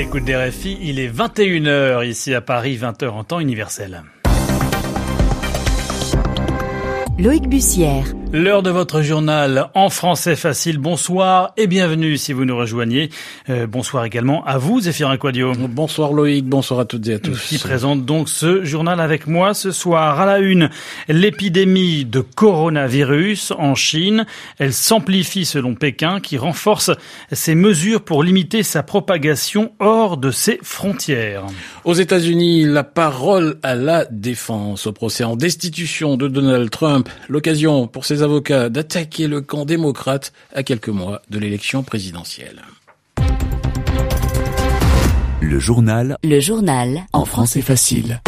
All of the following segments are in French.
l'écoute des RFI, il est 21h ici à Paris, 20h en temps universel. Loïc Bussière. L'heure de votre journal en français facile. Bonsoir et bienvenue si vous nous rejoignez. Euh, bonsoir également à vous, Zéphirin Quadio. Bonsoir Loïc, bonsoir à toutes et à tous. Qui présente donc ce journal avec moi ce soir. À la une, l'épidémie de coronavirus en Chine. Elle s'amplifie selon Pékin qui renforce ses mesures pour limiter sa propagation hors de ses frontières. Aux États-Unis, la parole à la défense au procès en destitution de Donald Trump. L'occasion pour ses avocats d'attaquer le camp démocrate à quelques mois de l'élection présidentielle. Le journal. Le journal. En français facile.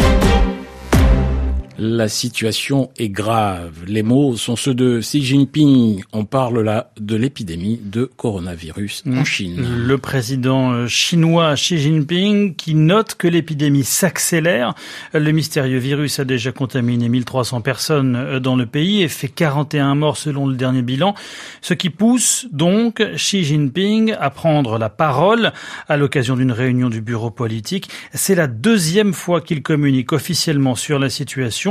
La situation est grave. Les mots sont ceux de Xi Jinping. On parle là de l'épidémie de coronavirus en mmh. Chine. Le président euh, chinois Xi Jinping qui note que l'épidémie s'accélère. Le mystérieux virus a déjà contaminé 1300 personnes euh, dans le pays et fait 41 morts selon le dernier bilan. Ce qui pousse donc Xi Jinping à prendre la parole à l'occasion d'une réunion du bureau politique. C'est la deuxième fois qu'il communique officiellement sur la situation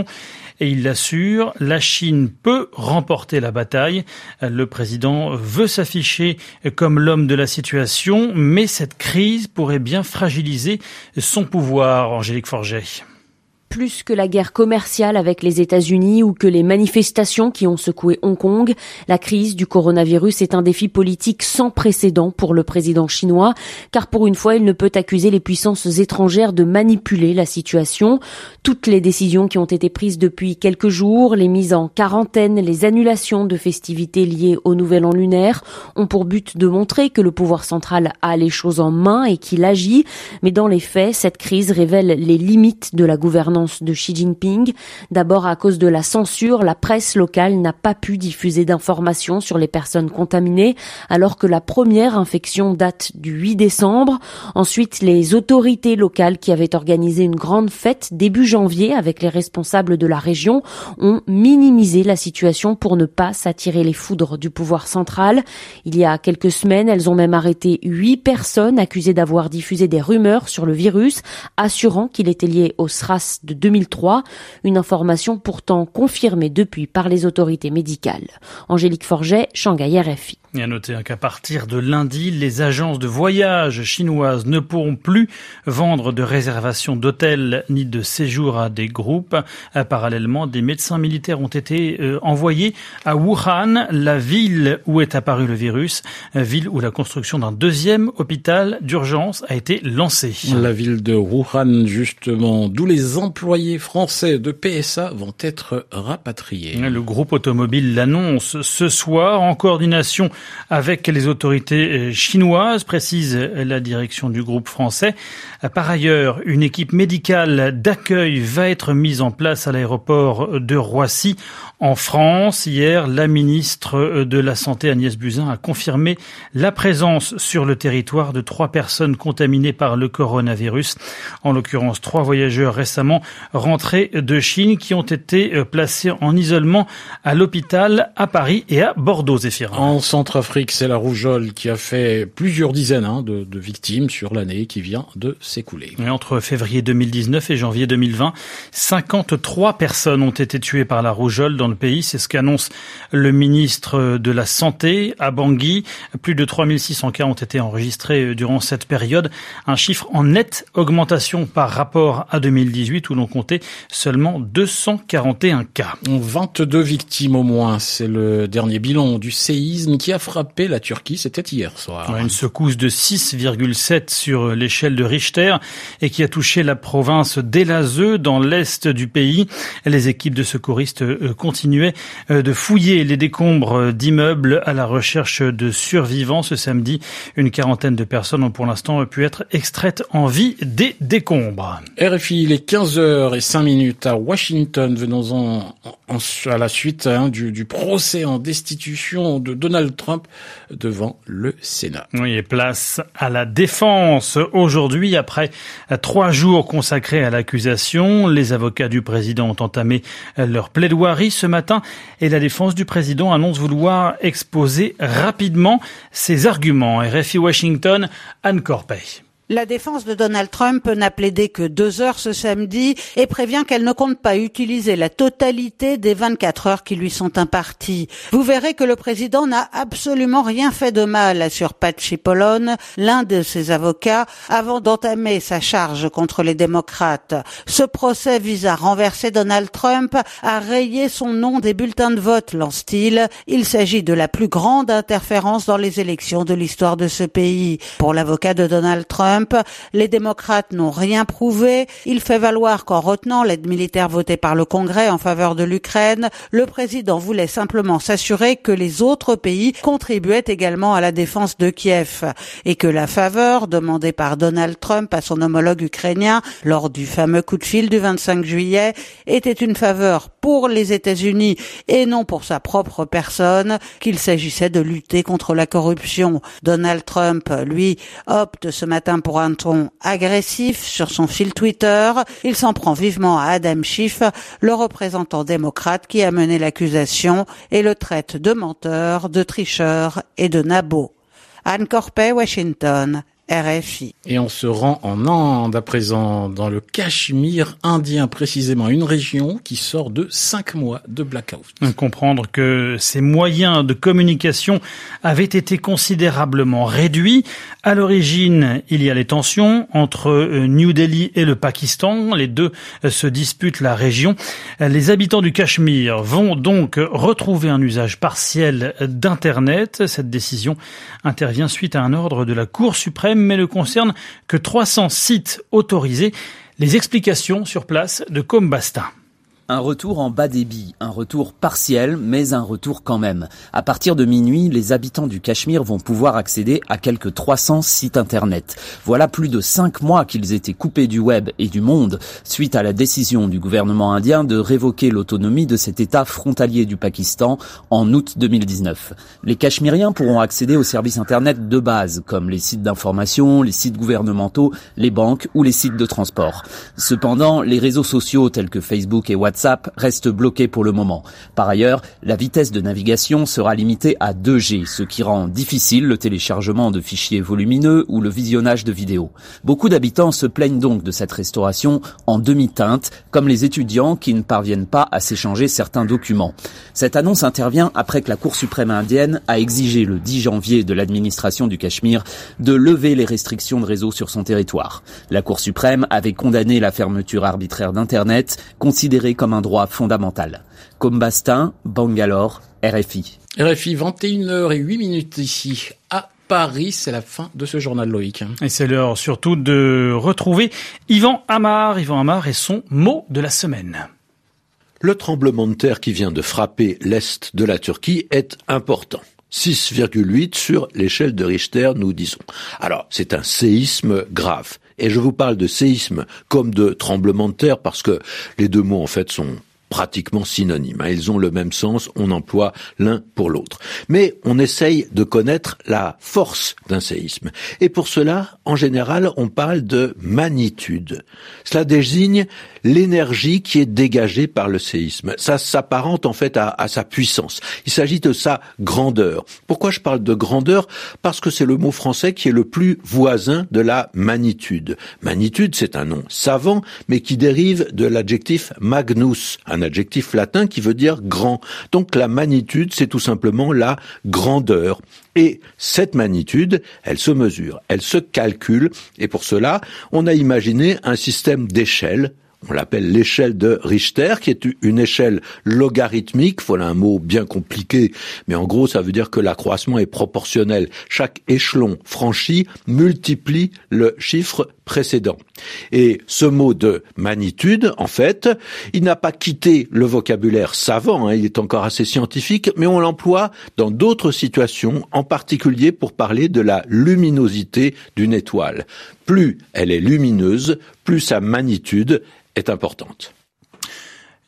et il l'assure, la Chine peut remporter la bataille. Le président veut s'afficher comme l'homme de la situation, mais cette crise pourrait bien fragiliser son pouvoir, Angélique Forget plus que la guerre commerciale avec les États-Unis ou que les manifestations qui ont secoué Hong Kong, la crise du coronavirus est un défi politique sans précédent pour le président chinois, car pour une fois, il ne peut accuser les puissances étrangères de manipuler la situation. Toutes les décisions qui ont été prises depuis quelques jours, les mises en quarantaine, les annulations de festivités liées au nouvel an lunaire, ont pour but de montrer que le pouvoir central a les choses en main et qu'il agit, mais dans les faits, cette crise révèle les limites de la gouvernance de Xi Jinping. D'abord à cause de la censure, la presse locale n'a pas pu diffuser d'informations sur les personnes contaminées alors que la première infection date du 8 décembre. Ensuite, les autorités locales qui avaient organisé une grande fête début janvier avec les responsables de la région ont minimisé la situation pour ne pas s'attirer les foudres du pouvoir central. Il y a quelques semaines, elles ont même arrêté huit personnes accusées d'avoir diffusé des rumeurs sur le virus, assurant qu'il était lié au SRAS de 2003, une information pourtant confirmée depuis par les autorités médicales. Angélique Forget, Shanghai RFI. Et à noter qu'à partir de lundi, les agences de voyage chinoises ne pourront plus vendre de réservations d'hôtels ni de séjours à des groupes. Euh, parallèlement, des médecins militaires ont été euh, envoyés à Wuhan, la ville où est apparu le virus, euh, ville où la construction d'un deuxième hôpital d'urgence a été lancée. La ville de Wuhan, justement, d'où les employés français de PSA vont être rapatriés. Le groupe automobile l'annonce ce soir en coordination avec les autorités euh, chinoises, précise la direction du groupe français. Par ailleurs, une équipe médicale d'accueil va être mise en place à l'aéroport de Roissy en France. Hier, la ministre de la Santé Agnès Buzyn a confirmé la présence sur le territoire de trois personnes contaminées par le coronavirus. En l'occurrence, trois voyageurs récemment rentrés de Chine qui ont été euh, placés en isolement à l'hôpital à Paris et à Bordeaux, Zéphirin. En Centrafrique, c'est la rougeole qui a fait plusieurs dizaines hein, de, de victimes sur l'année qui vient de s'écouler. Entre février 2019 et janvier 2020, 53 personnes ont été tuées par la rougeole dans le pays. C'est ce qu'annonce le ministre de la Santé à Bangui. Plus de 3600 cas ont été enregistrés durant cette période. Un chiffre en nette augmentation par rapport à 2018 où l'on comptait seulement 241 cas. 22 victimes au moins. C'est le dernier bilan du séisme qui a frappé la Turquie. C'était hier soir. Une secousse de 6,7 sur l'échelle de Richter et qui a touché la province d'Elazeux dans l'est du pays. Les équipes de secouristes euh, continuaient euh, de fouiller les décombres d'immeubles à la recherche de survivants. Ce samedi, une quarantaine de personnes ont pour l'instant pu être extraites en vie des décombres. RFI, il est 15h et 5 minutes à Washington. Venons-en à la suite hein, du, du, procès en destitution de Donald Trump devant le Sénat. Oui, et place à la défense aujourd'hui après trois jours consacrés à l'accusation. Les avocats du président ont entamé leur plaidoirie ce matin et la défense du président annonce vouloir exposer rapidement ses arguments. RFI Washington, Anne Corpey. La défense de Donald Trump n'a plaidé que deux heures ce samedi et prévient qu'elle ne compte pas utiliser la totalité des 24 heures qui lui sont imparties. Vous verrez que le président n'a absolument rien fait de mal, assure Pat Cipollone, l'un de ses avocats, avant d'entamer sa charge contre les démocrates. Ce procès vise à renverser Donald Trump, à rayer son nom des bulletins de vote, lance-t-il. Il s'agit de la plus grande interférence dans les élections de l'histoire de ce pays. Pour l'avocat de Donald Trump, les démocrates n'ont rien prouvé. Il fait valoir qu'en retenant l'aide militaire votée par le Congrès en faveur de l'Ukraine, le président voulait simplement s'assurer que les autres pays contribuaient également à la défense de Kiev et que la faveur demandée par Donald Trump à son homologue ukrainien lors du fameux coup de fil du 25 juillet était une faveur pour les États-Unis et non pour sa propre personne, qu'il s'agissait de lutter contre la corruption. Donald Trump, lui, opte ce matin pour un ton agressif sur son fil Twitter. Il s'en prend vivement à Adam Schiff, le représentant démocrate qui a mené l'accusation et le traite de menteur, de tricheur et de nabot. Anne Corpet, Washington. RFI. Et on se rend en Inde à présent, dans le Cachemire indien, précisément une région qui sort de cinq mois de blackout. Comprendre que ces moyens de communication avaient été considérablement réduits. À l'origine, il y a les tensions entre euh, New Delhi et le Pakistan. Les deux euh, se disputent la région. Les habitants du Cachemire vont donc retrouver un usage partiel d'Internet. Cette décision intervient suite à un ordre de la Cour suprême mais ne concerne que 300 sites autorisés. Les explications sur place de Combasta. Un retour en bas débit, un retour partiel, mais un retour quand même. À partir de minuit, les habitants du Cachemire vont pouvoir accéder à quelques 300 sites internet. Voilà plus de cinq mois qu'ils étaient coupés du web et du monde suite à la décision du gouvernement indien de révoquer l'autonomie de cet État frontalier du Pakistan en août 2019. Les Cachemiriens pourront accéder aux services internet de base, comme les sites d'information, les sites gouvernementaux, les banques ou les sites de transport. Cependant, les réseaux sociaux tels que Facebook et WhatsApp reste bloqué pour le moment. Par ailleurs, la vitesse de navigation sera limitée à 2G, ce qui rend difficile le téléchargement de fichiers volumineux ou le visionnage de vidéos. Beaucoup d'habitants se plaignent donc de cette restauration en demi-teinte, comme les étudiants qui ne parviennent pas à s'échanger certains documents. Cette annonce intervient après que la Cour suprême indienne a exigé le 10 janvier de l'administration du Cachemire de lever les restrictions de réseau sur son territoire. La Cour suprême avait condamné la fermeture arbitraire d'Internet, considérée comme un droit fondamental. Comme Bastin, Bangalore, RFI. RFI, 21h08 minutes ici à Paris. C'est la fin de ce journal Loïc. Et c'est l'heure surtout de retrouver Yvan Amar. Yvan Amar et son mot de la semaine. Le tremblement de terre qui vient de frapper l'est de la Turquie est important. 6,8 sur l'échelle de Richter, nous disons. Alors, c'est un séisme grave. Et je vous parle de séisme comme de tremblement de terre parce que les deux mots, en fait, sont pratiquement synonymes. Hein. Ils ont le même sens, on emploie l'un pour l'autre. Mais on essaye de connaître la force d'un séisme. Et pour cela, en général, on parle de magnitude. Cela désigne l'énergie qui est dégagée par le séisme. Ça s'apparente en fait à, sa puissance. Il s'agit de sa grandeur. Pourquoi je parle de grandeur? Parce que c'est le mot français qui est le plus voisin de la magnitude. Magnitude, c'est un nom savant, mais qui dérive de l'adjectif magnus, adjectif latin qui veut dire grand. Donc la magnitude, c'est tout simplement la grandeur. Et cette magnitude, elle se mesure, elle se calcule, et pour cela, on a imaginé un système d'échelles on l'appelle l'échelle de Richter, qui est une échelle logarithmique. Voilà un mot bien compliqué, mais en gros, ça veut dire que l'accroissement est proportionnel. Chaque échelon franchi multiplie le chiffre précédent. Et ce mot de magnitude, en fait, il n'a pas quitté le vocabulaire savant, hein, il est encore assez scientifique, mais on l'emploie dans d'autres situations, en particulier pour parler de la luminosité d'une étoile. Plus elle est lumineuse, plus sa magnitude est importante.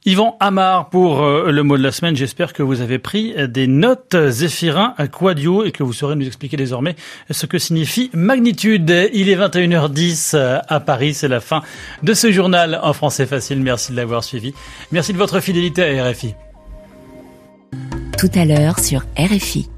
Yvan Amar pour euh, le mot de la semaine. J'espère que vous avez pris des notes Zéphirin Quadio et que vous saurez nous expliquer désormais ce que signifie magnitude. Il est 21h10 euh, à Paris. C'est la fin de ce journal en français facile. Merci de l'avoir suivi. Merci de votre fidélité à RFI. Tout à l'heure sur RFI.